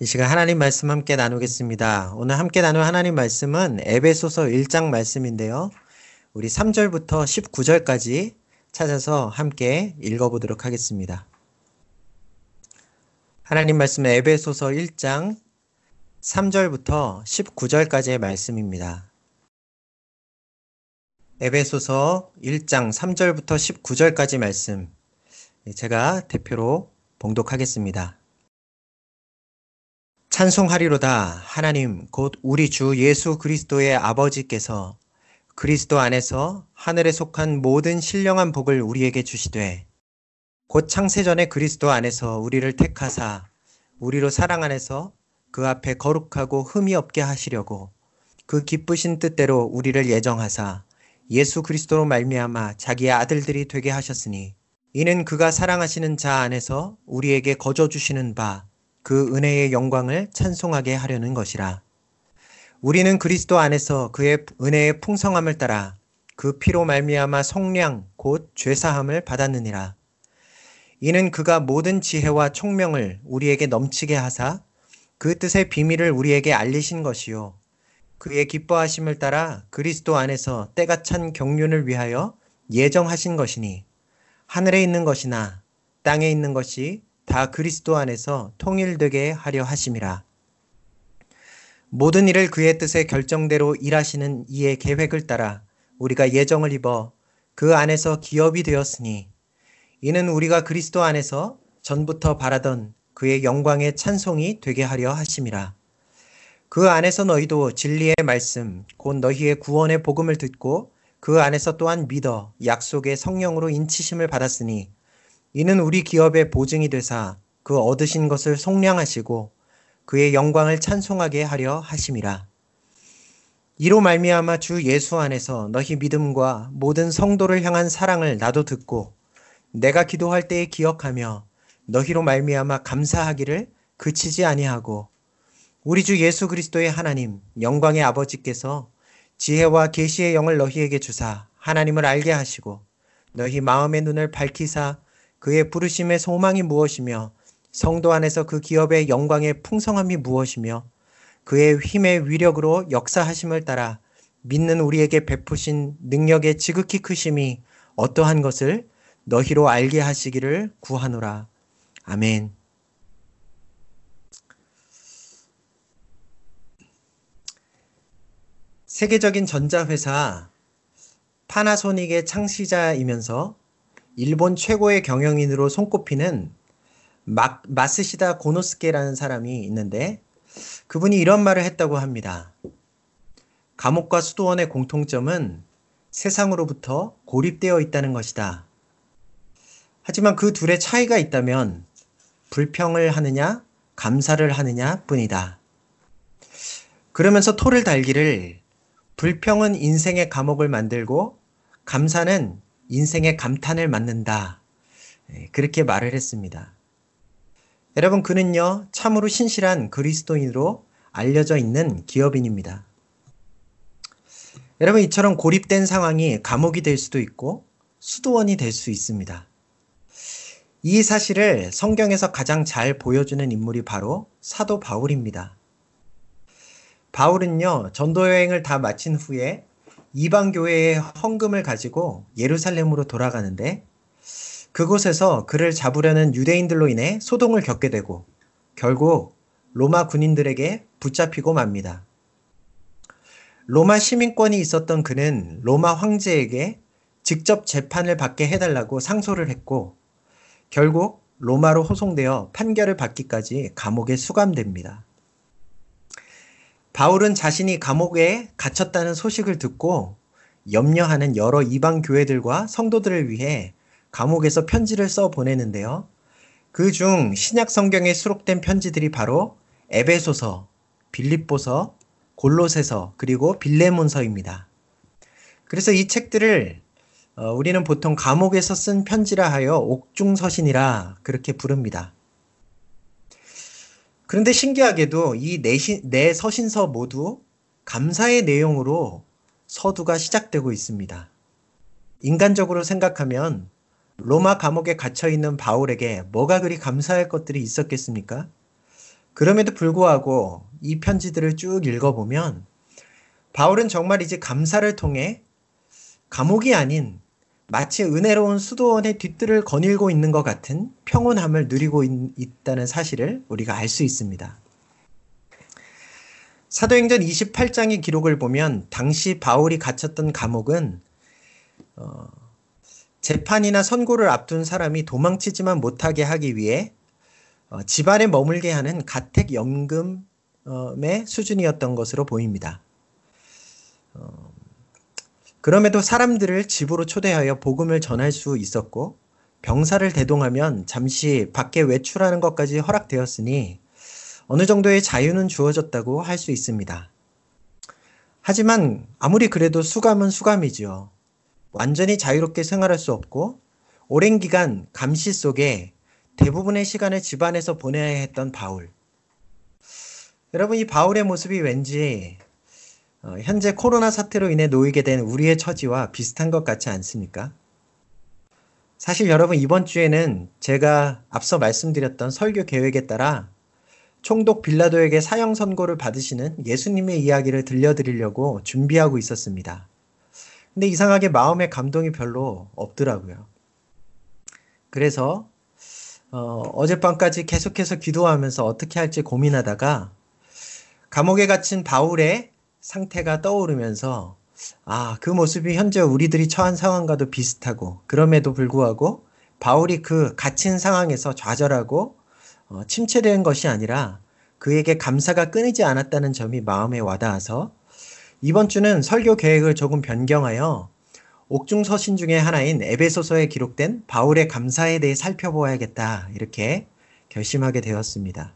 이 시간 하나님 말씀 함께 나누겠습니다. 오늘 함께 나눌 하나님 말씀은 에베소서 1장 말씀인데요. 우리 3절부터 19절까지 찾아서 함께 읽어보도록 하겠습니다. 하나님 말씀 에베소서 1장 3절부터 19절까지의 말씀입니다. 에베소서 1장 3절부터 19절까지 말씀 제가 대표로 봉독하겠습니다. 찬송하리로다. 하나님 곧 우리 주 예수 그리스도의 아버지께서 그리스도 안에서 하늘에 속한 모든 신령한 복을 우리에게 주시되 곧 창세전에 그리스도 안에서 우리를 택하사 우리로 사랑 안에서 그 앞에 거룩하고 흠이 없게 하시려고 그 기쁘신 뜻대로 우리를 예정하사 예수 그리스도로 말미암아 자기의 아들들이 되게 하셨으니 이는 그가 사랑하시는 자 안에서 우리에게 거저 주시는 바 그 은혜의 영광을 찬송하게 하려는 것이라. 우리는 그리스도 안에서 그의 은혜의 풍성함을 따라 그 피로 말미암아 성량 곧 죄사함을 받았느니라. 이는 그가 모든 지혜와 총명을 우리에게 넘치게 하사 그 뜻의 비밀을 우리에게 알리신 것이요. 그의 기뻐하심을 따라 그리스도 안에서 때가 찬 경륜을 위하여 예정하신 것이니 하늘에 있는 것이나 땅에 있는 것이 다 그리스도 안에서 통일되게 하려 하심이라. 모든 일을 그의 뜻의 결정대로 일하시는 이의 계획을 따라 우리가 예정을 입어 그 안에서 기업이 되었으니 이는 우리가 그리스도 안에서 전부터 바라던 그의 영광의 찬송이 되게 하려 하심이라. 그 안에서 너희도 진리의 말씀, 곧 너희의 구원의 복음을 듣고 그 안에서 또한 믿어 약속의 성령으로 인치심을 받았으니 이는 우리 기업의 보증이 되사 그 얻으신 것을 속량하시고 그의 영광을 찬송하게 하려 하심이라. 이로 말미암아 주 예수 안에서 너희 믿음과 모든 성도를 향한 사랑을 나도 듣고 내가 기도할 때에 기억하며 너희로 말미암아 감사하기를 그치지 아니하고 우리 주 예수 그리스도의 하나님 영광의 아버지께서 지혜와 계시의 영을 너희에게 주사 하나님을 알게 하시고 너희 마음의 눈을 밝히사 그의 부르심의 소망이 무엇이며 성도 안에서 그 기업의 영광의 풍성함이 무엇이며 그의 힘의 위력으로 역사하심을 따라 믿는 우리에게 베푸신 능력의 지극히 크심이 어떠한 것을 너희로 알게 하시기를 구하노라. 아멘. 세계적인 전자회사 파나소닉의 창시자이면서 일본 최고의 경영인으로 손꼽히는 마, 마스시다 고노스케라는 사람이 있는데 그분이 이런 말을 했다고 합니다. 감옥과 수도원의 공통점은 세상으로부터 고립되어 있다는 것이다. 하지만 그 둘의 차이가 있다면 불평을 하느냐, 감사를 하느냐 뿐이다. 그러면서 토를 달기를 불평은 인생의 감옥을 만들고 감사는 인생의 감탄을 맞는다. 예, 그렇게 말을 했습니다. 여러분, 그는요, 참으로 신실한 그리스도인으로 알려져 있는 기업인입니다. 여러분, 이처럼 고립된 상황이 감옥이 될 수도 있고 수도원이 될 수 있습니다. 이 사실을 성경에서 가장 잘 보여주는 인물이 바로 사도 바울입니다. 바울은요, 전도 여행을 다 마친 후에 이방 교회의 헌금을 가지고 예루살렘으로 돌아가는데 그곳에서 그를 잡으려는 유대인들로 인해 소동을 겪게 되고 결국 로마 군인들에게 붙잡히고 맙니다. 로마 시민권이 있었던 그는 로마 황제에게 직접 재판을 받게 해달라고 상소를 했고 결국 로마로 호송되어 판결을 받기까지 감옥에 수감됩니다. 바울은 자신이 감옥에 갇혔다는 소식을 듣고 염려하는 여러 이방 교회들과 성도들을 위해 감옥에서 편지를 써 보내는데요. 그 중 신약 성경에 수록된 편지들이 바로 에베소서, 빌립보서, 골로새서, 그리고 빌레몬서입니다. 그래서 이 책들을 어, 우리는 보통 감옥에서 쓴 편지라 하여 옥중서신이라 그렇게 부릅니다. 그런데 신기하게도 이 내신, 네 서신서 모두 감사의 내용으로 서두가 시작되고 있습니다. 인간적으로 생각하면 로마 감옥에 갇혀 있는 바울에게 뭐가 그리 감사할 것들이 있었겠습니까? 그럼에도 불구하고 이 편지들을 쭉 읽어보면 바울은 정말 이제 감사를 통해 감옥이 아닌 마치 은혜로운 수도원의 뒤뜰을 거닐고 있는 것 같은 평온함을 누리고 있, 다는 사실을 우리가 알 수 있습니다. 사도행전 28장의 기록을 보면 당시 바울이 갇혔던 감옥은 어, 재판이나 선고를 앞둔 사람이 도망치지만 못하게 하기 위해 어, 집안에 머물게 하는 가택연금의 수준이었던 것으로 보입니다. 어, 그럼에도 사람들을 집으로 초대하여 복음을 전할 수 있었고 병사를 대동하면 잠시 밖에 외출하는 것까지 허락되었으니 어느 정도의 자유는 주어졌다고 할 수 있습니다. 하지만 아무리 그래도 수감은 수감이지요. 완전히 자유롭게 생활할 수 없고 오랜 기간 감시 속에 대부분의 시간을 집안에서 보내야 했던 바울. 여러분 이 바울의 모습이 왠지 어, 현재 코로나 사태로 인해 놓이게 된 우리의 처지와 비슷한 것 같지 않습니까? 사실 여러분 이번 주에는 제가 앞서 말씀드렸던 설교 계획에 따라 총독 빌라도에게 사형 선고를 받으시는 예수님의 이야기를 들려드리려고 준비하고 있었습니다. 근데 이상하게 마음의 감동이 별로 없더라고요. 그래서 어, 어젯밤까지 계속해서 기도하면서 어떻게 할지 고민하다가 감옥에 갇힌 바울의 상태가 떠오르면서 아, 그 모습이 현재 우리들이 처한 상황과도 비슷하고 그럼에도 불구하고 바울이 그 갇힌 상황에서 좌절하고 어, 침체된 것이 아니라 그에게 감사가 끊이지 않았다는 점이 마음에 와닿아서 이번 주는 설교 계획을 조금 변경하여 옥중 서신 중에 하나인 에베소서에 기록된 바울의 감사에 대해 살펴보아야겠다 이렇게 결심하게 되었습니다.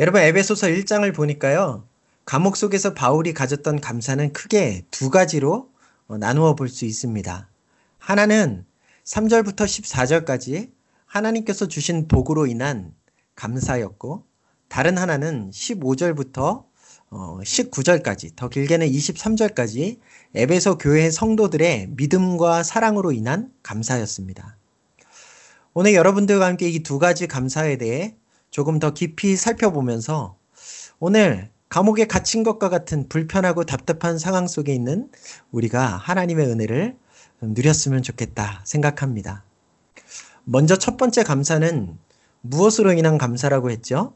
여러분 에베소서 1장을 보니까요. 감옥 속에서 바울이 가졌던 감사는 크게 두 가지로 어, 나누어 볼 수 있습니다. 하나는 3절부터 14절까지 하나님께서 주신 복으로 인한 감사였고 다른 하나는 15절부터 19절까지 어, 더 길게는 23절까지 에베소 교회 성도들의 믿음과 사랑으로 인한 감사였습니다. 오늘 여러분들과 함께 이 두 가지 감사에 대해 조금 더 깊이 살펴보면서 오늘 감옥에 갇힌 것과 같은 불편하고 답답한 상황 속에 있는 우리가 하나님의 은혜를 누렸으면 좋겠다 생각합니다. 먼저 첫 번째 감사는 무엇으로 인한 감사라고 했죠?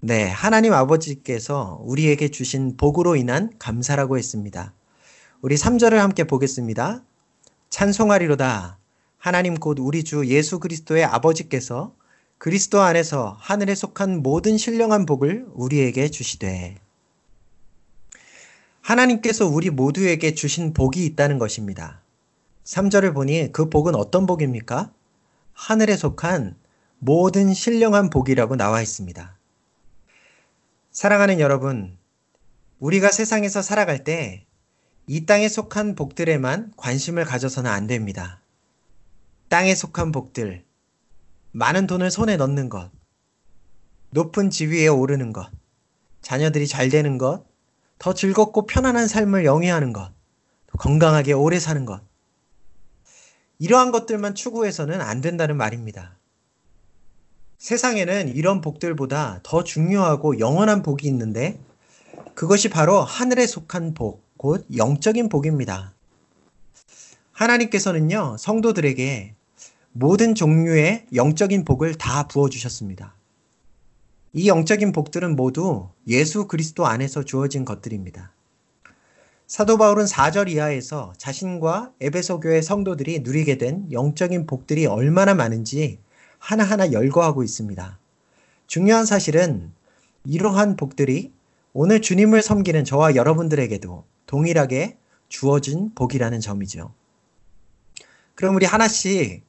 네, 하나님 아버지께서 우리에게 주신 복으로 인한 감사라고 했습니다. 우리 3절을 함께 보겠습니다. 찬송하리로다. 하나님 곧 우리 주 예수 그리스도의 아버지께서 그리스도 안에서 하늘에 속한 모든 신령한 복을 우리에게 주시되 하나님께서 우리 모두에게 주신 복이 있다는 것입니다. 3절을 보니 그 복은 어떤 복입니까? 하늘에 속한 모든 신령한 복이라고 나와 있습니다. 사랑하는 여러분, 우리가 세상에서 살아갈 때 이 땅에 속한 복들에만 관심을 가져서는 안 됩니다. 땅에 속한 복들, 많은 돈을 손에 넣는 것, 높은 지위에 오르는 것, 자녀들이 잘 되는 것, 더 즐겁고 편안한 삶을 영위하는 것, 건강하게 오래 사는 것. 이러한 것들만 추구해서는 안 된다는 말입니다. 세상에는 이런 복들보다 더 중요하고 영원한 복이 있는데 그것이 바로 하늘에 속한 복, 곧 영적인 복입니다. 하나님께서는요, 성도들에게 모든 종류의 영적인 복을 다 부어주셨습니다. 이 영적인 복들은 모두 예수 그리스도 안에서 주어진 것들입니다. 사도 바울은 4절 이하에서 자신과 에베소 교회 성도들이 누리게 된 영적인 복들이 얼마나 많은지 하나하나 열거하고 있습니다. 중요한 사실은 이러한 복들이 오늘 주님을 섬기는 저와 여러분들에게도 동일하게 주어진 복이라는 점이죠. 그럼 우리 하나씩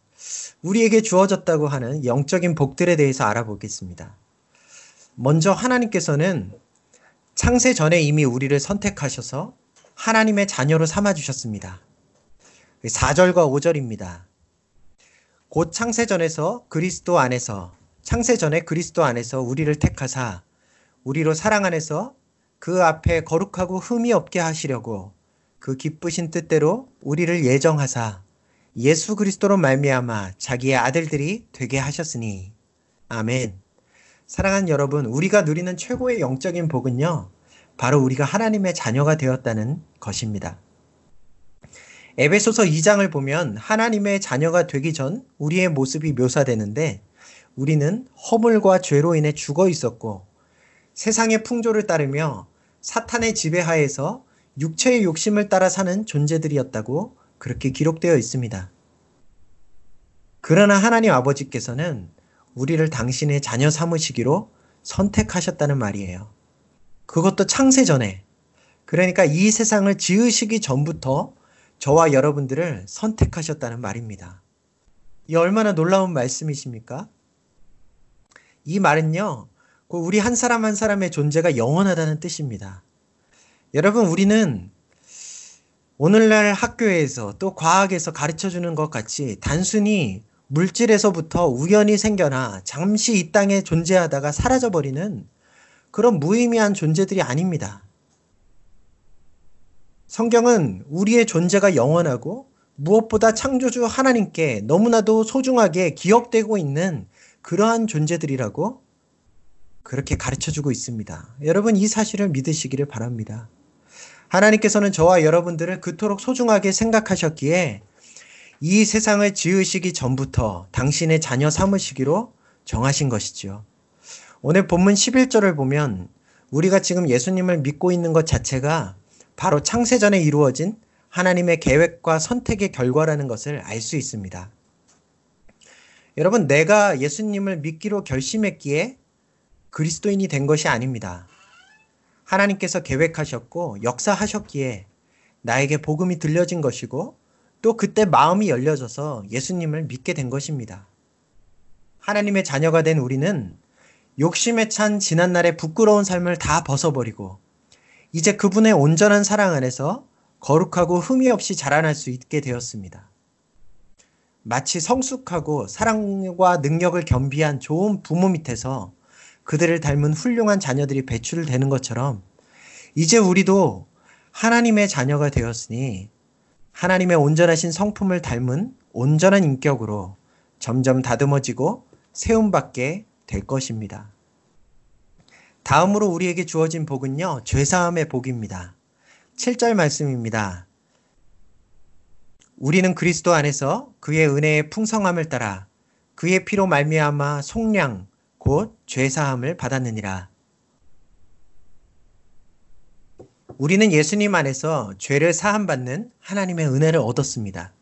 우리에게 주어졌다고 하는 영적인 복들에 대해서 알아보겠습니다. 먼저 하나님께서는 창세 전에 이미 우리를 선택하셔서 하나님의 자녀로 삼아 주셨습니다. 4절과 5절입니다. 곧 창세 전에서 그리스도 안에서 창세 전에 그리스도 안에서 우리를 택하사 우리로 사랑 안에서 그 앞에 거룩하고 흠이 없게 하시려고 그 기쁘신 뜻대로 우리를 예정하사 예수 그리스도로 말미암아 자기의 아들들이 되게 하셨으니 아멘. 사랑하는 여러분, 우리가 누리는 최고의 영적인 복은요, 바로 우리가 하나님의 자녀가 되었다는 것입니다. 에베소서 2장을 보면 하나님의 자녀가 되기 전 우리의 모습이 묘사되는데 우리는 허물과 죄로 인해 죽어 있었고 세상의 풍조를 따르며 사탄의 지배하에서 육체의 욕심을 따라 사는 존재들이었다고 그렇게 기록되어 있습니다. 그러나 하나님 아버지께서는 우리를 당신의 자녀 삼으시기로 선택하셨다는 말이에요. 그것도 창세 전에. 그러니까 이 세상을 지으시기 전부터 저와 여러분들을 선택하셨다는 말입니다. 이 얼마나 놀라운 말씀이십니까? 이 말은요, 우리 한 사람 한 사람의 존재가 영원하다는 뜻입니다. 여러분, 우리는 오늘날 학교에서 또 과학에서 가르쳐 주는 것 같이 단순히 물질에서부터 우연히 생겨나 잠시 이 땅에 존재하다가 사라져버리는 그런 무의미한 존재들이 아닙니다. 성경은 우리의 존재가 영원하고 무엇보다 창조주 하나님께 너무나도 소중하게 기억되고 있는 그러한 존재들이라고 그렇게 가르쳐 주고 있습니다. 여러분 이 사실을 믿으시기를 바랍니다. 하나님께서는 저와 여러분들을 그토록 소중하게 생각하셨기에 이 세상을 지으시기 전부터 당신의 자녀 삼으시기로 정하신 것이지요. 오늘 본문 11절을 보면 우리가 지금 예수님을 믿고 있는 것 자체가 바로 창세전에 이루어진 하나님의 계획과 선택의 결과라는 것을 알 수 있습니다. 여러분, 내가 예수님을 믿기로 결심했기에 그리스도인이 된 것이 아닙니다. 하나님께서 계획하셨고 역사하셨기에 나에게 복음이 들려진 것이고 또 그때 마음이 열려져서 예수님을 믿게 된 것입니다. 하나님의 자녀가 된 우리는 욕심에 찬 지난날의 부끄러운 삶을 다 벗어버리고 이제 그분의 온전한 사랑 안에서 거룩하고 흠이 없이 자라날 수 있게 되었습니다. 마치 성숙하고 사랑과 능력을 겸비한 좋은 부모 밑에서 그들을 닮은 훌륭한 자녀들이 배출되는 것처럼 이제 우리도 하나님의 자녀가 되었으니 하나님의 온전하신 성품을 닮은 온전한 인격으로 점점 다듬어지고 세움받게 될 것입니다. 다음으로 우리에게 주어진 복은요, 죄사함의 복입니다. 7절 말씀입니다. 우리는 그리스도 안에서 그의 은혜의 풍성함을 따라 그의 피로 말미암아 속량 곧 죄사함을 받았느니라. 우리는 예수님 안에서 죄를 사함받는 하나님의 은혜를 얻었습니다.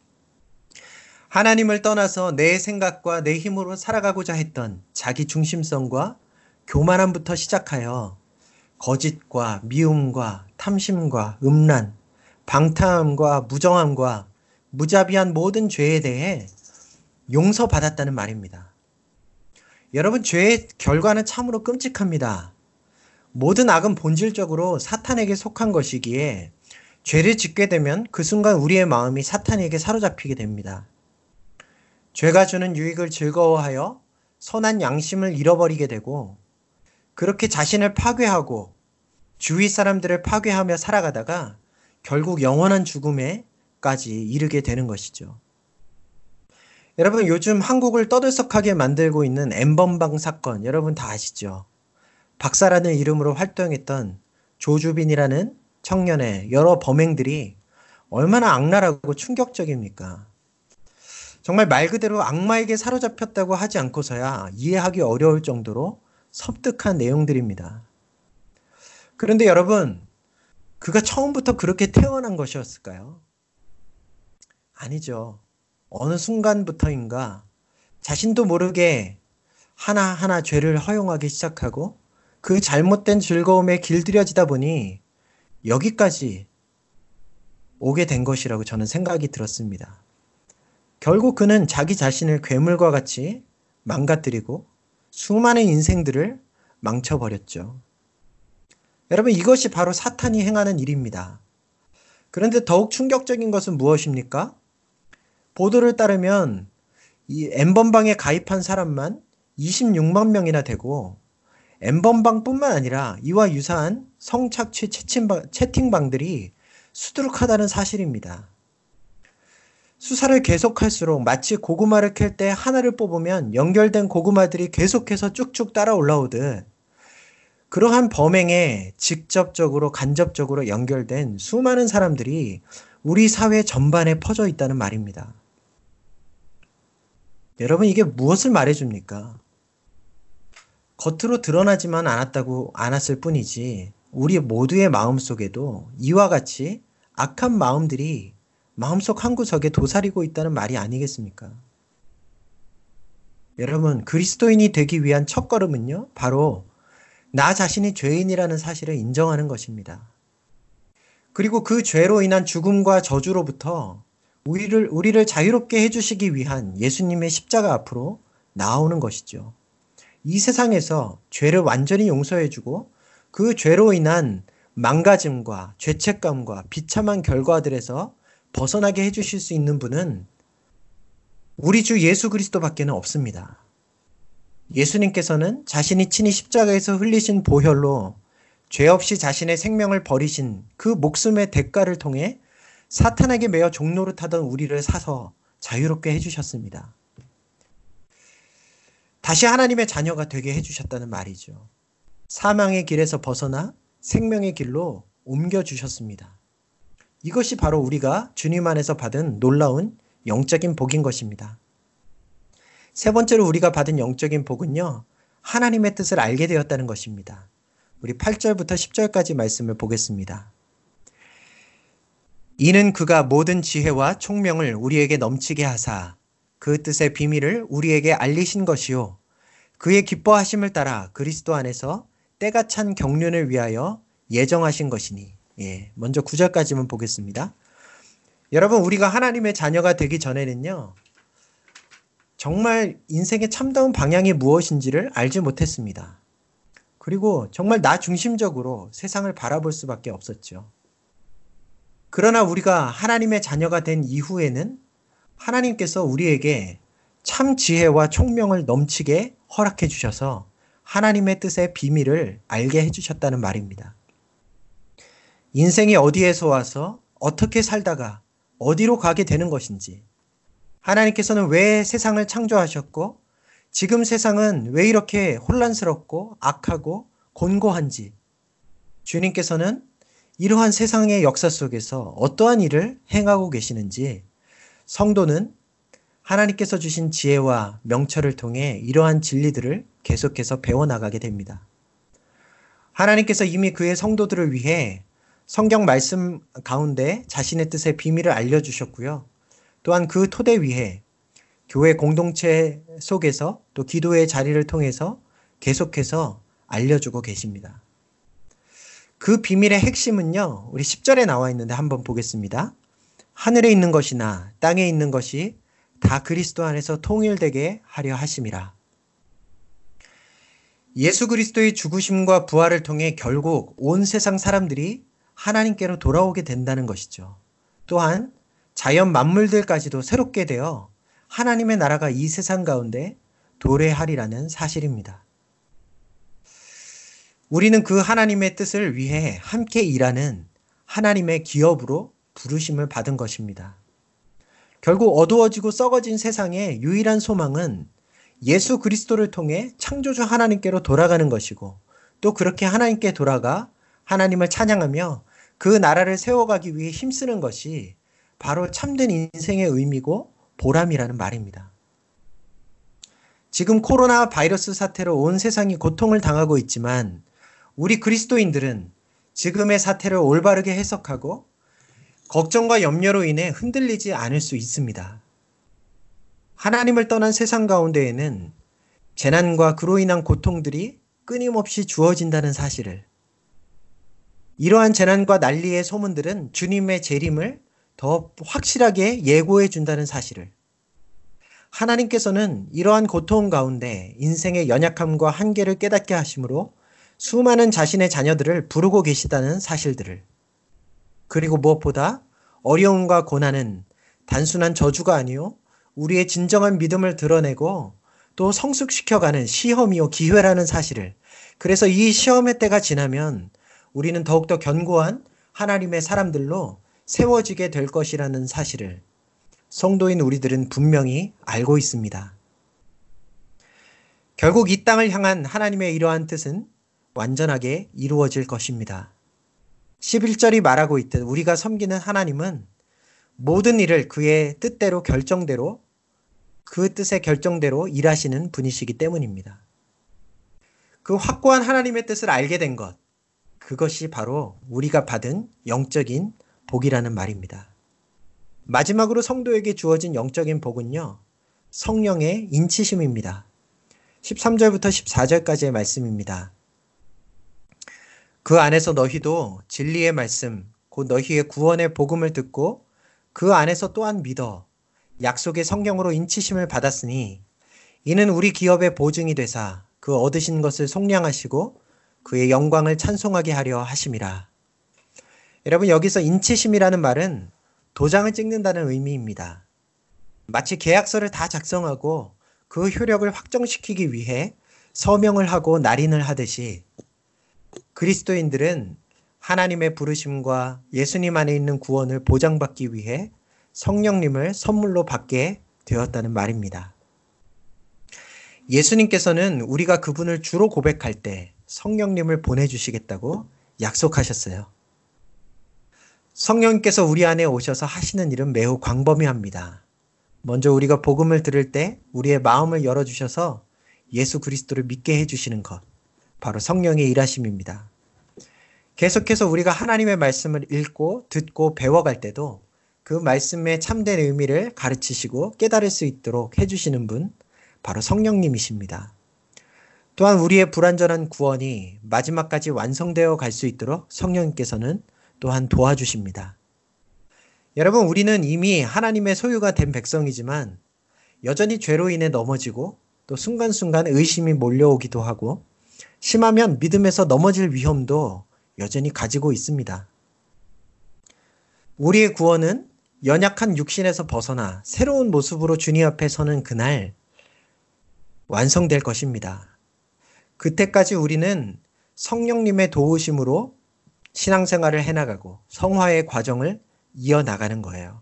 하나님을 떠나서 내 생각과 내 힘으로 살아가고자 했던 자기 중심성과 교만함부터 시작하여 거짓과 미움과 탐심과 음란, 방탕함과 무정함과 무자비한 모든 죄에 대해 용서받았다는 말입니다. 여러분, 죄의 결과는 참으로 끔찍합니다. 모든 악은 본질적으로 사탄에게 속한 것이기에 죄를 짓게 되면 그 순간 우리의 마음이 사탄에게 사로잡히게 됩니다. 죄가 주는 유익을 즐거워하여 선한 양심을 잃어버리게 되고 그렇게 자신을 파괴하고 주위 사람들을 파괴하며 살아가다가 결국 영원한 죽음에까지 이르게 되는 것이죠. 여러분 요즘 한국을 떠들썩하게 만들고 있는 엠번방 사건 여러분 다 아시죠? 박사라는 이름으로 활동했던 조주빈이라는 청년의 여러 범행들이 얼마나 악랄하고 충격적입니까? 정말 말 그대로 악마에게 사로잡혔다고 하지 않고서야 이해하기 어려울 정도로 섬뜩한 내용들입니다. 그런데 여러분, 그가 처음부터 그렇게 태어난 것이었을까요? 아니죠. 어느 순간부터인가 자신도 모르게 하나하나 죄를 허용하기 시작하고 그 잘못된 즐거움에 길들여지다 보니 여기까지 오게 된 것이라고 저는 생각이 들었습니다. 결국 그는 자기 자신을 괴물과 같이 망가뜨리고 수많은 인생들을 망쳐버렸죠. 여러분, 이것이 바로 사탄이 행하는 일입니다. 그런데 더욱 충격적인 것은 무엇입니까? 보도를 따르면 이 엠번방에 가입한 사람만 26만 명이나 되고 엠번방뿐만 아니라 이와 유사한 성착취 채팅방, 채팅방들이 수두룩하다는 사실입니다. 수사를 계속할수록 마치 고구마를 캘 때 하나를 뽑으면 연결된 고구마들이 계속해서 쭉쭉 따라 올라오듯 그러한 범행에 직접적으로 간접적으로 연결된 수많은 사람들이 우리 사회 전반에 퍼져 있다는 말입니다. 여러분 이게 무엇을 말해줍니까? 겉으로 드러나지만 않았다고 않았을 뿐이지 우리 모두의 마음 속에도 이와 같이 악한 마음들이 마음속 한 구석에 도사리고 있다는 말이 아니겠습니까? 여러분, 그리스도인이 되기 위한 첫 걸음은요, 바로 나 자신이 죄인이라는 사실을 인정하는 것입니다. 그리고 그 죄로 인한 죽음과 저주로부터 우리를, 우리를 자유롭게 해 주시기 위한 예수님의 십자가 앞으로 나오는 것이죠. 이 세상에서 죄를 완전히 용서해 주고 그 죄로 인한 망가짐과 죄책감과 비참한 결과들에서 벗어나게 해 주실 수 있는 분은 우리 주 예수 그리스도밖에는 없습니다. 예수님께서는 자신이 친히 십자가에서 흘리신 보혈로 죄 없이 자신의 생명을 버리신 그 목숨의 대가를 통해 사탄에게 매어 종로를 타던 우리를 사서 자유롭게 해주셨습니다. 다시 하나님의 자녀가 되게 해주셨다는 말이죠. 사망의 길에서 벗어나 생명의 길로 옮겨주셨습니다. 이것이 바로 우리가 주님 안에서 받은 놀라운 영적인 복인 것입니다. 세 번째로 우리가 받은 영적인 복은요, 하나님의 뜻을 알게 되었다는 것입니다. 우리 8절부터 10절까지 말씀을 보겠습니다. 이는 그가 모든 지혜와 총명을 우리에게 넘치게 하사 그 뜻의 비밀을 우리에게 알리신 것이요. 그의 기뻐하심을 따라 그리스도 안에서 때가 찬 경륜을 위하여 예정하신 것이니 예, 먼저 9절까지만 보겠습니다. 여러분, 우리가 하나님의 자녀가 되기 전에는요, 정말 인생의 참다운 방향이 무엇인지를 알지 못했습니다. 그리고 정말 나 중심적으로 세상을 바라볼 수밖에 없었죠. 그러나 우리가 하나님의 자녀가 된 이후에는 하나님께서 우리에게 참 지혜와 총명을 넘치게 허락해 주셔서 하나님의 뜻의 비밀을 알게 해 주셨다는 말입니다. 인생이 어디에서 와서 어떻게 살다가 어디로 가게 되는 것인지, 하나님께서는 왜 세상을 창조하셨고, 지금 세상은 왜 이렇게 혼란스럽고 악하고 곤고한지, 주님께서는 이러한 세상의 역사 속에서 어떠한 일을 행하고 계시는지, 성도는 하나님께서 주신 지혜와 명철을 통해 이러한 진리들을 계속해서 배워나가게 됩니다. 하나님께서 이미 그의 성도들을 위해 성경 말씀 가운데 자신의 뜻의 비밀을 알려주셨고요. 또한 그 토대 위에 교회 공동체 속에서 또 기도의 자리를 통해서 계속해서 알려주고 계십니다. 그 비밀의 핵심은요, 우리 10절에 나와 있는데 한번 보겠습니다. 하늘에 있는 것이나 땅에 있는 것이 다 그리스도 안에서 통일되게 하려 하심이라. 예수 그리스도의 죽으심과 부활을 통해 결국 온 세상 사람들이 하나님께로 돌아오게 된다는 것이죠. 또한 자연 만물들까지도 새롭게 되어 하나님의 나라가 이 세상 가운데 도래하리라는 사실입니다. 우리는 그 하나님의 뜻을 위해 함께 일하는 하나님의 기업으로 부르심을 받은 것입니다. 결국 어두워지고 썩어진 세상의 유일한 소망은 예수 그리스도를 통해 창조주 하나님께로 돌아가는 것이고 또 그렇게 하나님께 돌아가 하나님을 찬양하며 그 나라를 세워가기 위해 힘쓰는 것이 바로 참된 인생의 의미고 보람이라는 말입니다. 지금 코로나 바이러스 사태로 온 세상이 고통을 당하고 있지만 우리 그리스도인들은 지금의 사태를 올바르게 해석하고 걱정과 염려로 인해 흔들리지 않을 수 있습니다. 하나님을 떠난 세상 가운데에는 재난과 그로 인한 고통들이 끊임없이 주어진다는 사실을 이러한 재난과 난리의 소문들은 주님의 재림을 더 확실하게 예고해 준다는 사실을 하나님께서는 이러한 고통 가운데 인생의 연약함과 한계를 깨닫게 하심으로 수많은 자신의 자녀들을 부르고 계시다는 사실들을 그리고 무엇보다 어려움과 고난은 단순한 저주가 아니요 우리의 진정한 믿음을 드러내고 또 성숙시켜가는 시험이요 기회라는 사실을 그래서 이 시험의 때가 지나면 우리는 더욱더 견고한 하나님의 사람들로 세워지게 될 것이라는 사실을 성도인 우리들은 분명히 알고 있습니다. 결국 이 땅을 향한 하나님의 이러한 뜻은 완전하게 이루어질 것입니다. 11절이 말하고 있듯 우리가 섬기는 하나님은 모든 일을 그의 뜻대로 결정대로 그 뜻의 결정대로 일하시는 분이시기 때문입니다. 그 확고한 하나님의 뜻을 알게 된 것, 그것이 바로 우리가 받은 영적인 복이라는 말입니다. 마지막으로 성도에게 주어진 영적인 복은요, 성령의 인치심입니다. 13절부터 14절까지의 말씀입니다. 그 안에서 너희도 진리의 말씀, 곧 너희의 구원의 복음을 듣고 그 안에서 또한 믿어 약속의 성경으로 인치심을 받았으니 이는 우리 기업의 보증이 되사 그 얻으신 것을 속량하시고 그의 영광을 찬송하게 하려 하심이라. 여러분 여기서 인치심이라는 말은 도장을 찍는다는 의미입니다. 마치 계약서를 다 작성하고 그 효력을 확정시키기 위해 서명을 하고 날인을 하듯이 그리스도인들은 하나님의 부르심과 예수님 안에 있는 구원을 보장받기 위해 성령님을 선물로 받게 되었다는 말입니다. 예수님께서는 우리가 그분을 주로 고백할 때 성령님을 보내주시겠다고 약속하셨어요. 성령님께서 우리 안에 오셔서 하시는 일은 매우 광범위합니다. 먼저 우리가 복음을 들을 때 우리의 마음을 열어주셔서 예수 그리스도를 믿게 해주시는 것. 바로 성령의 일하심입니다. 계속해서 우리가 하나님의 말씀을 읽고 듣고 배워갈 때도 그 말씀의 참된 의미를 가르치시고 깨달을 수 있도록 해주시는 분, 바로 성령님이십니다. 또한 우리의 불완전한 구원이 마지막까지 완성되어 갈 수 있도록 성령님께서는 또한 도와주십니다. 여러분, 우리는 이미 하나님의 소유가 된 백성이지만 여전히 죄로 인해 넘어지고 또 순간순간 의심이 몰려오기도 하고 심하면 믿음에서 넘어질 위험도 여전히 가지고 있습니다. 우리의 구원은 연약한 육신에서 벗어나 새로운 모습으로 주님 앞에 서는 그날 완성될 것입니다. 그때까지 우리는 성령님의 도우심으로 신앙생활을 해나가고 성화의 과정을 이어나가는 거예요.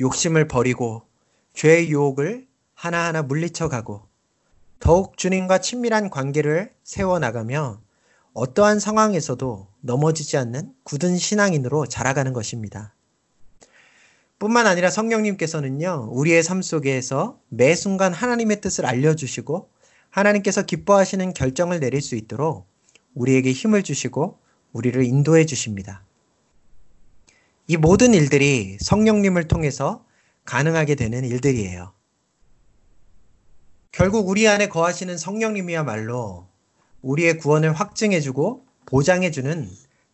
욕심을 버리고 죄의 유혹을 하나하나 물리쳐가고 더욱 주님과 친밀한 관계를 세워나가며 어떠한 상황에서도 넘어지지 않는 굳은 신앙인으로 자라가는 것입니다. 뿐만 아니라 성령님께서는요, 우리의 삶 속에서 매 순간 하나님의 뜻을 알려주시고 하나님께서 기뻐하시는 결정을 내릴 수 있도록 우리에게 힘을 주시고 우리를 인도해 주십니다. 이 모든 일들이 성령님을 통해서 가능하게 되는 일들이에요. 결국 우리 안에 거하시는 성령님이야말로 우리의 구원을 확증해주고 보장해주는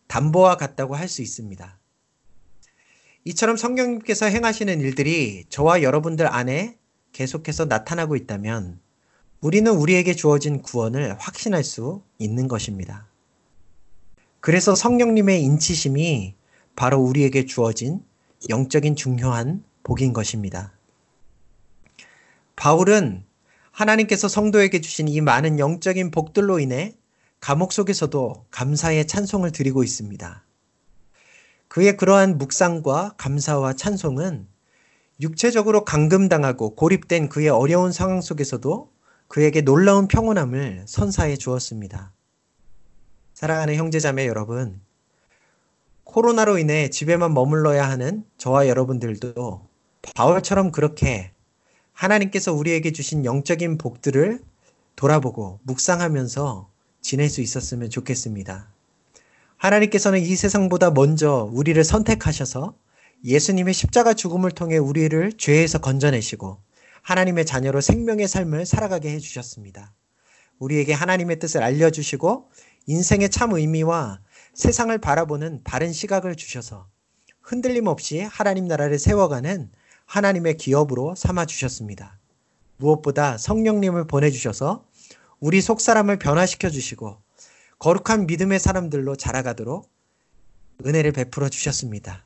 담보와 같다고 할 수 있습니다. 이처럼 성령님께서 행하시는 일들이 저와 여러분들 안에 계속해서 나타나고 있다면 우리는 우리에게 주어진 구원을 확신할 수 있는 것입니다. 그래서 성령님의 인치심이 바로 우리에게 주어진 영적인 중요한 복인 것입니다. 바울은 하나님께서 성도에게 주신 이 많은 영적인 복들로 인해 감옥 속에서도 감사의 찬송을 드리고 있습니다. 그의 그러한 묵상과 감사와 찬송은 육체적으로 감금당하고 고립된 그의 어려운 상황 속에서도 그에게 놀라운 평온함을 선사해 주었습니다. 사랑하는 형제자매 여러분, 코로나로 인해 집에만 머물러야 하는 저와 여러분들도 바울처럼 그렇게 하나님께서 우리에게 주신 영적인 복들을 돌아보고 묵상하면서 지낼 수 있었으면 좋겠습니다. 하나님께서는 이 세상보다 먼저 우리를 선택하셔서 예수님의 십자가 죽음을 통해 우리를 죄에서 건져내시고 하나님의 자녀로 생명의 삶을 살아가게 해주셨습니다. 우리에게 하나님의 뜻을 알려주시고 인생의 참 의미와 세상을 바라보는 바른 시각을 주셔서 흔들림 없이 하나님 나라를 세워가는 하나님의 기업으로 삼아 주셨습니다. 무엇보다 성령님을 보내 주셔서 우리 속사람을 변화시켜 주시고 거룩한 믿음의 사람들로 자라가도록 은혜를 베풀어 주셨습니다.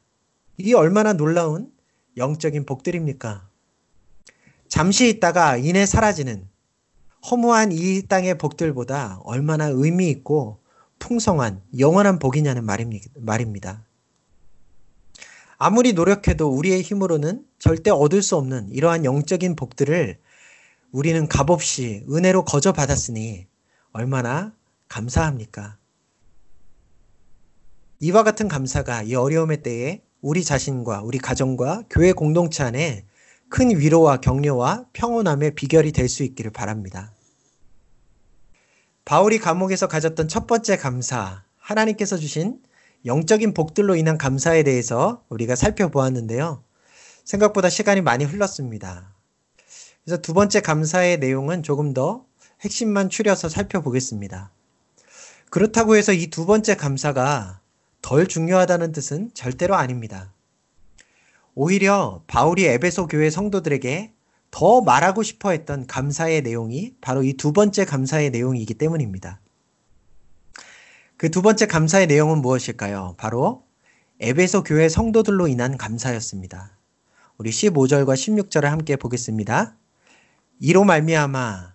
이게 얼마나 놀라운 영적인 복들입니까? 잠시 있다가 이내 사라지는 허무한 이 땅의 복들보다 얼마나 의미 있고 풍성한 영원한 복이냐는 말입니다. 아무리 노력해도 우리의 힘으로는 절대 얻을 수 없는 이러한 영적인 복들을 우리는 값없이 은혜로 거저 받았으니 얼마나 감사합니까? 이와 같은 감사가 이 어려움의 때에 우리 자신과 우리 가정과 교회 공동체 안에 큰 위로와 격려와 평온함의 비결이 될 수 있기를 바랍니다. 바울이 감옥에서 가졌던 첫 번째 감사, 하나님께서 주신 영적인 복들로 인한 감사에 대해서 우리가 살펴보았는데요. 생각보다 시간이 많이 흘렀습니다. 그래서 두 번째 감사의 내용은 조금 더 핵심만 추려서 살펴보겠습니다. 그렇다고 해서 이 두 번째 감사가 덜 중요하다는 뜻은 절대로 아닙니다. 오히려 바울이 에베소 교회 성도들에게 더 말하고 싶어 했던 감사의 내용이 바로 이 두 번째 감사의 내용이기 때문입니다. 그 두 번째 감사의 내용은 무엇일까요? 바로 에베소 교회 성도들로 인한 감사였습니다. 우리 15절과 16절을 함께 보겠습니다. 이로 말미암아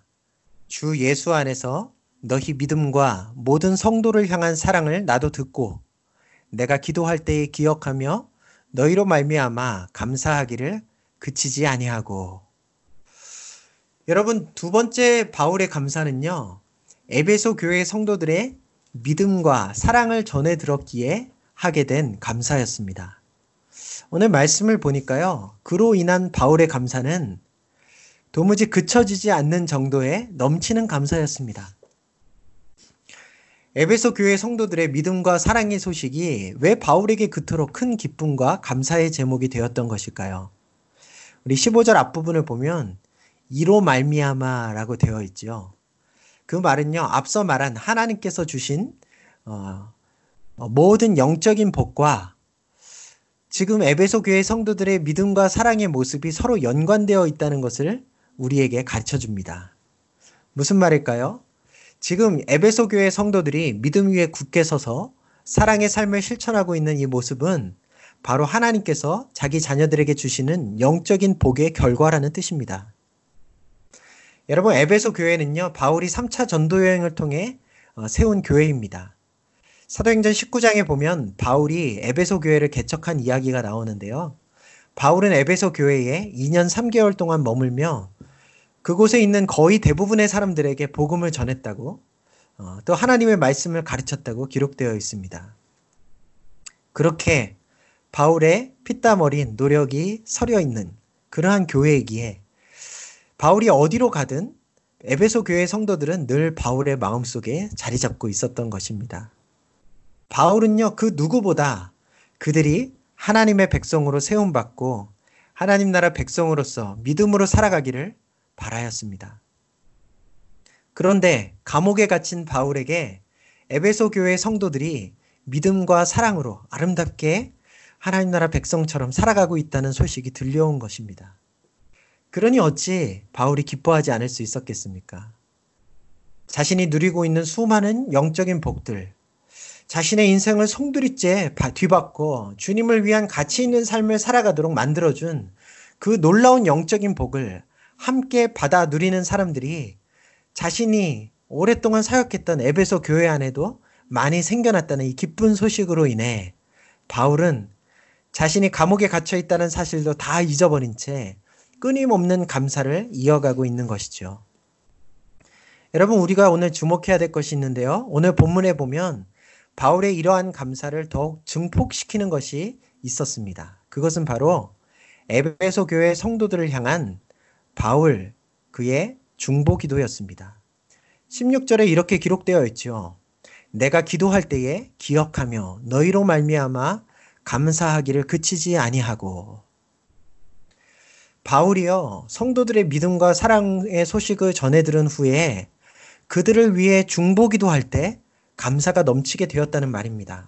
주 예수 안에서 너희 믿음과 모든 성도를 향한 사랑을 나도 듣고 내가 기도할 때에 기억하며 너희로 말미암아 감사하기를 그치지 아니하고 여러분 두 번째 바울의 감사는요 에베소 교회 성도들의 믿음과 사랑을 전해 들었기에 하게 된 감사였습니다. 오늘 말씀을 보니까요 그로 인한 바울의 감사는 도무지 그쳐지지 않는 정도의 넘치는 감사였습니다. 에베소 교회 성도들의 믿음과 사랑의 소식이 왜 바울에게 그토록 큰 기쁨과 감사의 제목이 되었던 것일까요? 우리 15절 앞부분을 보면 이로 말미암아라고 되어 있지요. 그 말은요 앞서 말한 하나님께서 주신 어, 어, 모든 영적인 복과 지금 에베소 교회 성도들의 믿음과 사랑의 모습이 서로 연관되어 있다는 것을 우리에게 가르쳐 줍니다. 무슨 말일까요? 지금 에베소 교회 성도들이 믿음 위에 굳게 서서 사랑의 삶을 실천하고 있는 이 모습은 바로 하나님께서 자기 자녀들에게 주시는 영적인 복의 결과라는 뜻입니다. 여러분, 에베소 교회는요, 바울이 3차 전도 여행을 통해 어, 세운 교회입니다. 사도행전 19장에 보면 바울이 에베소 교회를 개척한 이야기가 나오는데요. 바울은 에베소 교회에 2년 3개월 동안 머물며 그곳에 있는 거의 대부분의 사람들에게 복음을 전했다고 어, 또 하나님의 말씀을 가르쳤다고 기록되어 있습니다. 그렇게 바울의 피땀 어린 노력이 서려 있는 그러한 교회이기에 바울이 어디로 가든 에베소 교회 성도들은 늘 바울의 마음속에 자리 잡고 있었던 것입니다. 바울은요, 그 누구보다 그들이 하나님의 백성으로 세움받고 하나님 나라 백성으로서 믿음으로 살아가기를 바라였습니다. 그런데 감옥에 갇힌 바울에게 에베소 교회 성도들이 믿음과 사랑으로 아름답게 하나님 나라 백성처럼 살아가고 있다는 소식이 들려온 것입니다. 그러니 어찌 바울이 기뻐하지 않을 수 있었겠습니까? 자신이 누리고 있는 수많은 영적인 복들, 자신의 인생을 송두리째 뒤받고 주님을 위한 가치 있는 삶을 살아가도록 만들어준 그 놀라운 영적인 복을 함께 받아 누리는 사람들이 자신이 오랫동안 사역했던 에베소 교회 안에도 많이 생겨났다는 이 기쁜 소식으로 인해 바울은 자신이 감옥에 갇혀 있다는 사실도 다 잊어버린 채 끊임없는 감사를 이어가고 있는 것이죠. 여러분, 우리가 오늘 주목해야 될 것이 있는데요. 오늘 본문에 보면 바울의 이러한 감사를 더욱 증폭시키는 것이 있었습니다. 그것은 바로 에베소 교회 성도들을 향한 바울 그의 중보 기도였습니다. 16절에 이렇게 기록되어 있죠. 내가 기도할 때에 기억하며 너희로 말미암아 감사하기를 그치지 아니하고 바울이요 성도들의 믿음과 사랑의 소식을 전해 들은 후에 그들을 위해 중보 기도 할 때 감사가 넘치게 되었다는 말입니다.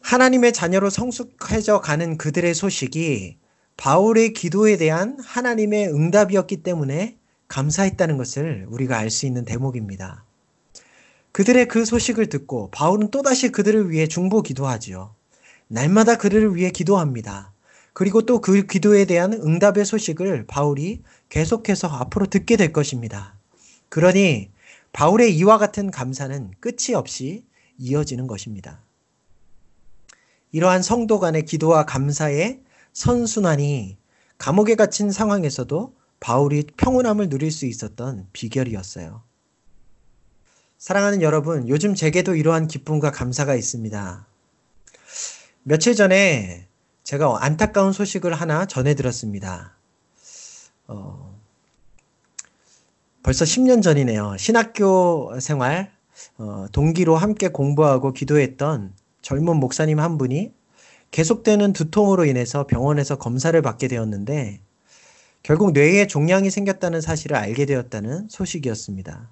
하나님의 자녀로 성숙해져 가는 그들의 소식이 바울의 기도에 대한 하나님의 응답이었기 때문에 감사했다는 것을 우리가 알 수 있는 대목입니다. 그들의 그 소식을 듣고 바울은 또다시 그들을 위해 중보 기도하지요. 날마다 그들을 위해 기도합니다. 그리고 또 그 기도에 대한 응답의 소식을 바울이 계속해서 앞으로 듣게 될 것입니다. 그러니 바울의 이와 같은 감사는 끝이 없이 이어지는 것입니다. 이러한 성도 간의 기도와 감사의 선순환이 감옥에 갇힌 상황에서도 바울이 평온함을 누릴 수 있었던 비결이었어요. 사랑하는 여러분, 요즘 제게도 이러한 기쁨과 감사가 있습니다. 며칠 전에 제가 안타까운 소식을 하나 전해드렸습니다. 어, 벌써 10년 전이네요. 신학교 생활, 어, 동기로 함께 공부하고 기도했던 젊은 목사님 한 분이 계속되는 두통으로 인해서 병원에서 검사를 받게 되었는데 결국 뇌에 종양이 생겼다는 사실을 알게 되었다는 소식이었습니다.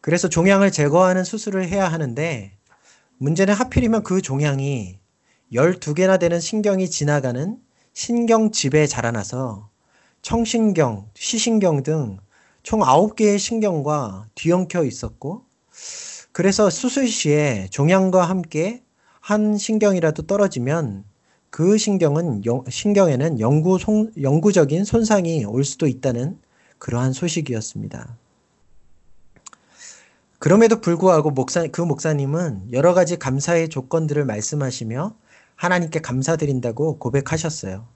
그래서 종양을 제거하는 수술을 해야 하는데 문제는 하필이면 그 종양이 12개나 되는 신경이 지나가는 신경집에 자라나서 청신경, 시신경 등 총 9개의 신경과 뒤엉켜 있었고 그래서 수술 시에 종양과 함께 한 신경이라도 떨어지면 그 신경은 신경에는 영구 송, 영구적인 손상이 올 수도 있다는 그러한 소식이었습니다. 그럼에도 불구하고 목사 그 목사님은 여러 가지 감사의 조건들을 말씀하시며 하나님께 감사드린다고 고백하셨어요.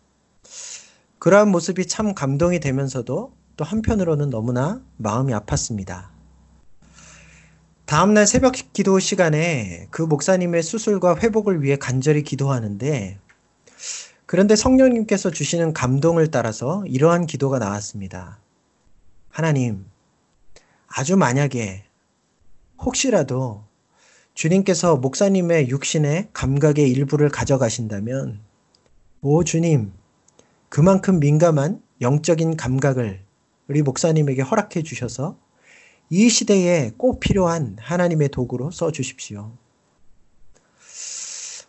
그러한 모습이 참 감동이 되면서도 또 한편으로는 너무나 마음이 아팠습니다. 다음날 새벽 기도 시간에 그 목사님의 수술과 회복을 위해 간절히 기도하는데 그런데 성령님께서 주시는 감동을 따라서 이러한 기도가 나왔습니다. 하나님, 아주 만약에 혹시라도 주님께서 목사님의 육신의 감각의 일부를 가져가신다면, 오 주님, 그만큼 민감한 영적인 감각을 우리 목사님에게 허락해 주셔서 이 시대에 꼭 필요한 하나님의 도구로 써 주십시오.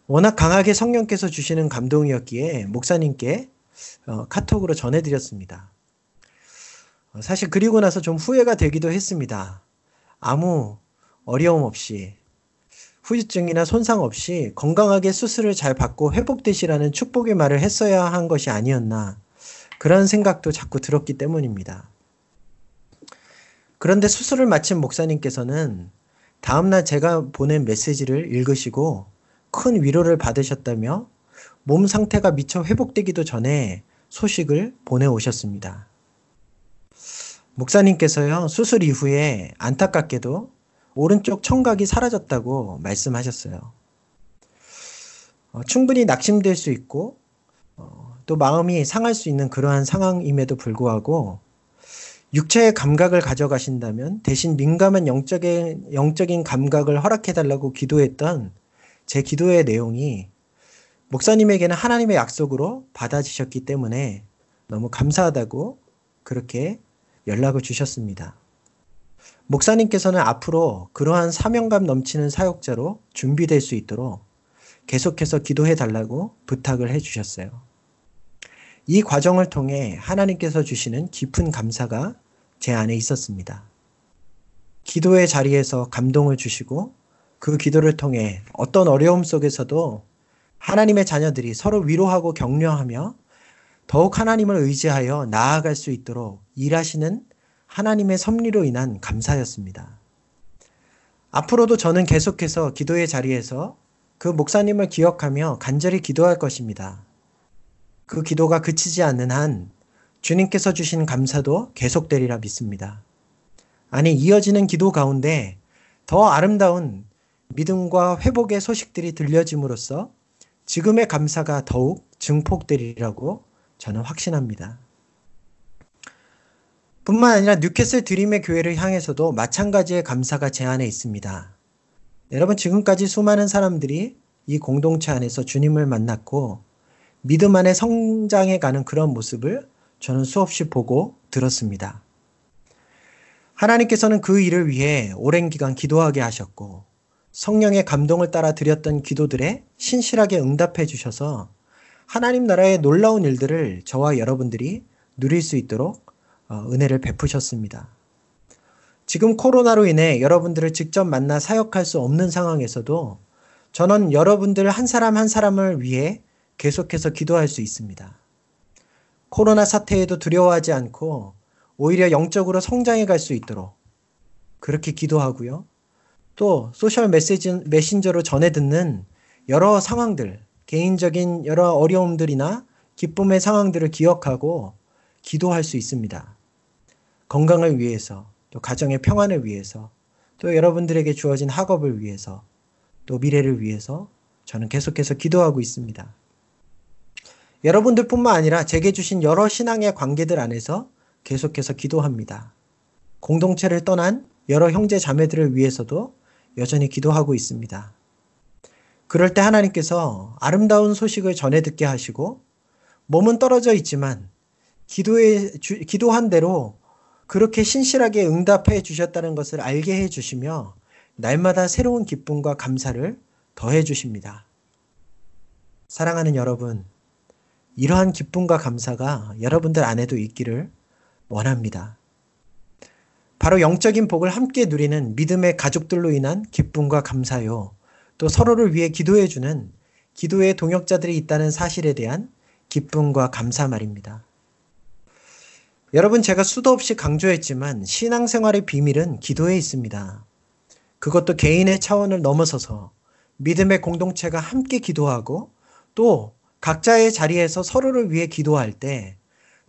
워낙 강하게 성령께서 주시는 감동이었기에 목사님께 어, 카톡으로 전해드렸습니다. 어, 사실 그리고 나서 좀 후회가 되기도 했습니다. 아무 어려움 없이 후유증이나 손상 없이 건강하게 수술을 잘 받고 회복되시라는 축복의 말을 했어야 한 것이 아니었나 그런 생각도 자꾸 들었기 때문입니다. 그런데 수술을 마친 목사님께서는 다음날 제가 보낸 메시지를 읽으시고 큰 위로를 받으셨다며 몸 상태가 미처 회복되기도 전에 소식을 보내오셨습니다. 목사님께서요, 수술 이후에 안타깝게도 오른쪽 청각이 사라졌다고 말씀하셨어요. 어, 충분히 낙심될 수 있고, 어, 또 마음이 상할 수 있는 그러한 상황임에도 불구하고, 육체의 감각을 가져가신다면 대신 민감한 영적인, 영적인 감각을 허락해달라고 기도했던 제 기도의 내용이 목사님에게는 하나님의 약속으로 받아지셨기 때문에 너무 감사하다고 그렇게 연락을 주셨습니다. 목사님께서는 앞으로 그러한 사명감 넘치는 사역자로 준비될 수 있도록 계속해서 기도해 달라고 부탁을 해 주셨어요. 이 과정을 통해 하나님께서 주시는 깊은 감사가 제 안에 있었습니다. 기도의 자리에서 감동을 주시고 그 기도를 통해 어떤 어려움 속에서도 하나님의 자녀들이 서로 위로하고 격려하며 더욱 하나님을 의지하여 나아갈 수 있도록 일하시는 하나님의 섭리로 인한 감사였습니다. 앞으로도 저는 계속해서 기도의 자리에서 그 목사님을 기억하며 간절히 기도할 것입니다. 그 기도가 그치지 않는 한 주님께서 주신 감사도 계속되리라 믿습니다. 아니, 이어지는 기도 가운데 더 아름다운 믿음과 회복의 소식들이 들려짐으로써 지금의 감사가 더욱 증폭되리라고 저는 확신합니다. 뿐만 아니라 뉴캐슬 드림의 교회를 향해서도 마찬가지의 감사가 제 안에 있습니다. 여러분, 지금까지 수많은 사람들이 이 공동체 안에서 주님을 만났고 믿음 안에 성장해 가는 그런 모습을 저는 수없이 보고 들었습니다. 하나님께서는 그 일을 위해 오랜 기간 기도하게 하셨고 성령의 감동을 따라 드렸던 기도들에 신실하게 응답해 주셔서 하나님 나라의 놀라운 일들을 저와 여러분들이 누릴 수 있도록 어, 은혜를 베푸셨습니다. 지금 코로나로 인해 여러분들을 직접 만나 사역할 수 없는 상황에서도 저는 여러분들 한 사람 한 사람을 위해 계속해서 기도할 수 있습니다. 코로나 사태에도 두려워하지 않고 오히려 영적으로 성장해 갈 수 있도록 그렇게 기도하고요. 또 소셜 메시지, 메신저로 전해 듣는 여러 상황들, 개인적인 여러 어려움들이나 기쁨의 상황들을 기억하고 기도할 수 있습니다. 건강을 위해서, 또 가정의 평안을 위해서, 또 여러분들에게 주어진 학업을 위해서, 또 미래를 위해서 저는 계속해서 기도하고 있습니다. 여러분들뿐만 아니라 제게 주신 여러 신앙의 관계들 안에서 계속해서 기도합니다. 공동체를 떠난 여러 형제 자매들을 위해서도 여전히 기도하고 있습니다. 그럴 때 하나님께서 아름다운 소식을 전해 듣게 하시고 몸은 떨어져 있지만 기도에 주, 기도한 대로 그렇게 신실하게 응답해 주셨다는 것을 알게 해 주시며 날마다 새로운 기쁨과 감사를 더해 주십니다. 사랑하는 여러분, 이러한 기쁨과 감사가 여러분들 안에도 있기를 원합니다. 바로 영적인 복을 함께 누리는 믿음의 가족들로 인한 기쁨과 감사요. 또 서로를 위해 기도해주는 기도의 동역자들이 있다는 사실에 대한 기쁨과 감사 말입니다. 여러분, 제가 수도 없이 강조했지만 신앙생활의 비밀은 기도에 있습니다. 그것도 개인의 차원을 넘어서서 믿음의 공동체가 함께 기도하고 또 각자의 자리에서 서로를 위해 기도할 때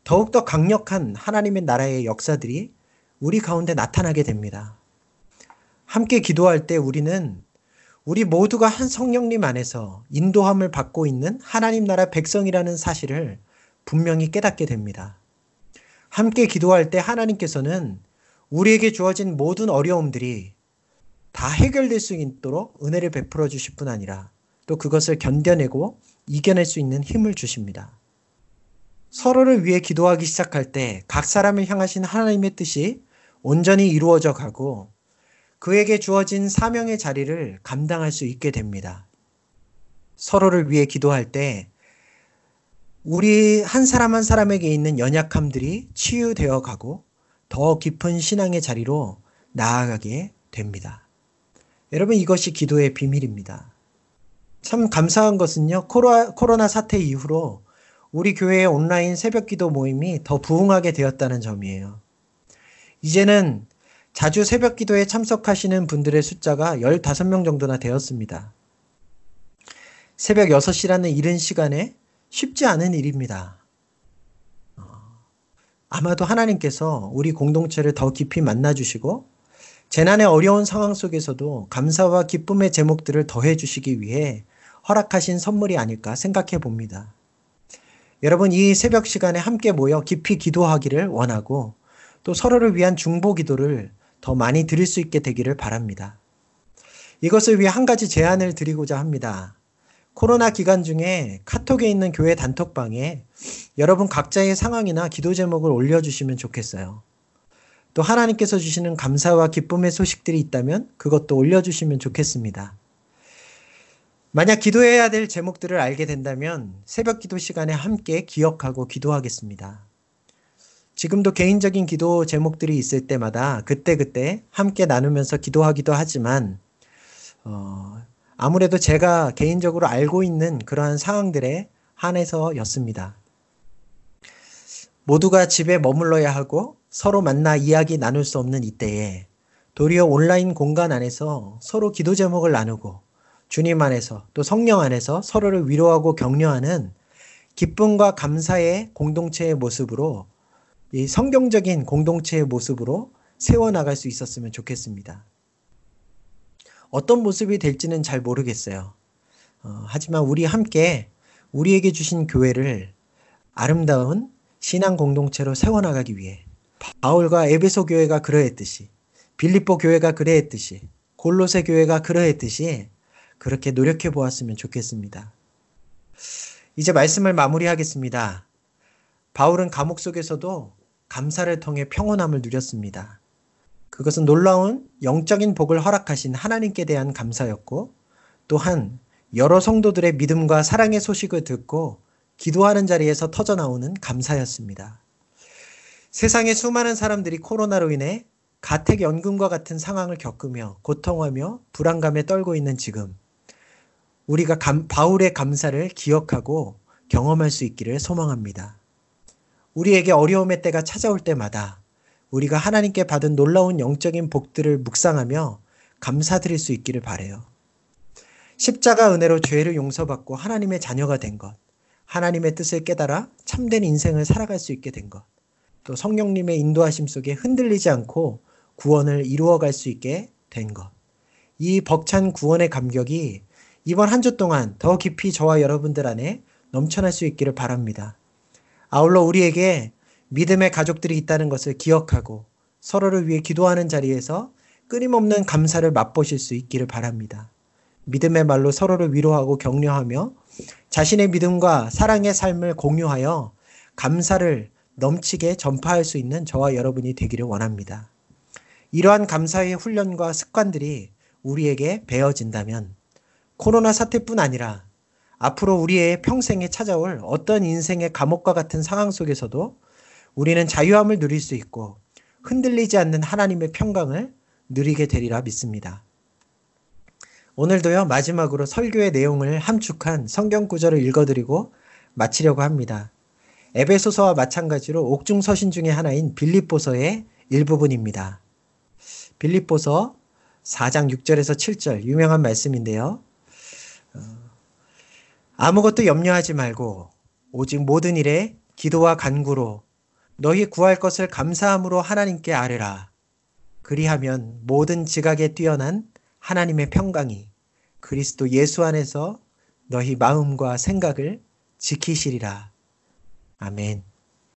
더욱더 강력한 하나님의 나라의 역사들이 우리 가운데 나타나게 됩니다. 함께 기도할 때 우리는 우리 모두가 한 성령님 안에서 인도함을 받고 있는 하나님 나라 백성이라는 사실을 분명히 깨닫게 됩니다. 함께 기도할 때 하나님께서는 우리에게 주어진 모든 어려움들이 다 해결될 수 있도록 은혜를 베풀어 주실 뿐 아니라 또 그것을 견뎌내고 이겨낼 수 있는 힘을 주십니다. 서로를 위해 기도하기 시작할 때 각 사람을 향하신 하나님의 뜻이 온전히 이루어져 가고 그에게 주어진 사명의 자리를 감당할 수 있게 됩니다. 서로를 위해 기도할 때 우리 한 사람 한 사람에게 있는 연약함들이 치유되어 가고 더 깊은 신앙의 자리로 나아가게 됩니다. 여러분 이것이 기도의 비밀입니다. 참 감사한 것은요, 코로나 사태 이후로 우리 교회의 온라인 새벽 기도 모임이 더 부흥하게 되었다는 점이에요. 이제는 자주 새벽 기도에 참석하시는 분들의 숫자가 15명 정도나 되었습니다. 새벽 6시라는 이른 시간에 쉽지 않은 일입니다. 어, 아마도 하나님께서 우리 공동체를 더 깊이 만나주시고, 재난의 어려운 상황 속에서도 감사와 기쁨의 제목들을 더해 주시기 위해 허락하신 선물이 아닐까 생각해 봅니다. 여러분, 이 새벽 시간에 함께 모여 깊이 기도하기를 원하고 또 서로를 위한 중보 기도를 더 많이 드릴 수 있게 되기를 바랍니다. 이것을 위해 한 가지 제안을 드리고자 합니다. 코로나 기간 중에 카톡에 있는 교회 단톡방에 여러분 각자의 상황이나 기도 제목을 올려주시면 좋겠어요. 또 하나님께서 주시는 감사와 기쁨의 소식들이 있다면 그것도 올려주시면 좋겠습니다. 만약 기도해야 될 제목들을 알게 된다면 새벽 기도 시간에 함께 기억하고 기도하겠습니다. 지금도 개인적인 기도 제목들이 있을 때마다 그때그때 함께 나누면서 기도하기도 하지만, 어, 아무래도 제가 개인적으로 알고 있는 그러한 상황들에 한해서였습니다. 모두가 집에 머물러야 하고 서로 만나 이야기 나눌 수 없는 이때에 도리어 온라인 공간 안에서 서로 기도 제목을 나누고 주님 안에서 또 성령 안에서 서로를 위로하고 격려하는 기쁨과 감사의 공동체의 모습으로 이 성경적인 공동체의 모습으로 세워나갈 수 있었으면 좋겠습니다. 어떤 모습이 될지는 잘 모르겠어요. 어, 하지만 우리 함께 우리에게 주신 교회를 아름다운 신앙 공동체로 세워나가기 위해 바울과 에베소 교회가 그러했듯이 빌립보 교회가 그러했듯이 골로새 교회가 그러했듯이 그렇게 노력해 보았으면 좋겠습니다. 이제 말씀을 마무리하겠습니다. 바울은 감옥 속에서도 감사를 통해 평온함을 누렸습니다. 그것은 놀라운 영적인 복을 허락하신 하나님께 대한 감사였고 또한 여러 성도들의 믿음과 사랑의 소식을 듣고 기도하는 자리에서 터져나오는 감사였습니다. 세상의 수많은 사람들이 코로나로 인해 가택연금과 같은 상황을 겪으며 고통하며 불안감에 떨고 있는 지금 우리가 감, 바울의 감사를 기억하고 경험할 수 있기를 소망합니다. 우리에게 어려움의 때가 찾아올 때마다 우리가 하나님께 받은 놀라운 영적인 복들을 묵상하며 감사드릴 수 있기를 바래요. 십자가 은혜로 죄를 용서받고 하나님의 자녀가 된 것, 하나님의 뜻을 깨달아 참된 인생을 살아갈 수 있게 된 것, 또 성령님의 인도하심 속에 흔들리지 않고 구원을 이루어갈 수 있게 된 것. 이 벅찬 구원의 감격이 이번 한 주 동안 더 깊이 저와 여러분들 안에 넘쳐날 수 있기를 바랍니다. 아울러 우리에게 믿음의 가족들이 있다는 것을 기억하고 서로를 위해 기도하는 자리에서 끊임없는 감사를 맛보실 수 있기를 바랍니다. 믿음의 말로 서로를 위로하고 격려하며 자신의 믿음과 사랑의 삶을 공유하여 감사를 넘치게 전파할 수 있는 저와 여러분이 되기를 원합니다. 이러한 감사의 훈련과 습관들이 우리에게 배어진다면 코로나 사태뿐 아니라 앞으로 우리의 평생에 찾아올 어떤 인생의 감옥과 같은 상황 속에서도 우리는 자유함을 누릴 수 있고 흔들리지 않는 하나님의 평강을 누리게 되리라 믿습니다. 오늘도요, 마지막으로 설교의 내용을 함축한 성경 구절을 읽어드리고 마치려고 합니다. 에베소서와 마찬가지로 옥중 서신 중의 하나인 빌립보서의 일부분입니다. 빌립보서 4장 6절에서 7절 유명한 말씀인데요. 어, 아무것도 염려하지 말고 오직 모든 일에 기도와 간구로 너희 구할 것을 감사함으로 하나님께 아뢰라. 그리하면 모든 지각에 뛰어난 하나님의 평강이 그리스도 예수 안에서 너희 마음과 생각을 지키시리라. 아멘.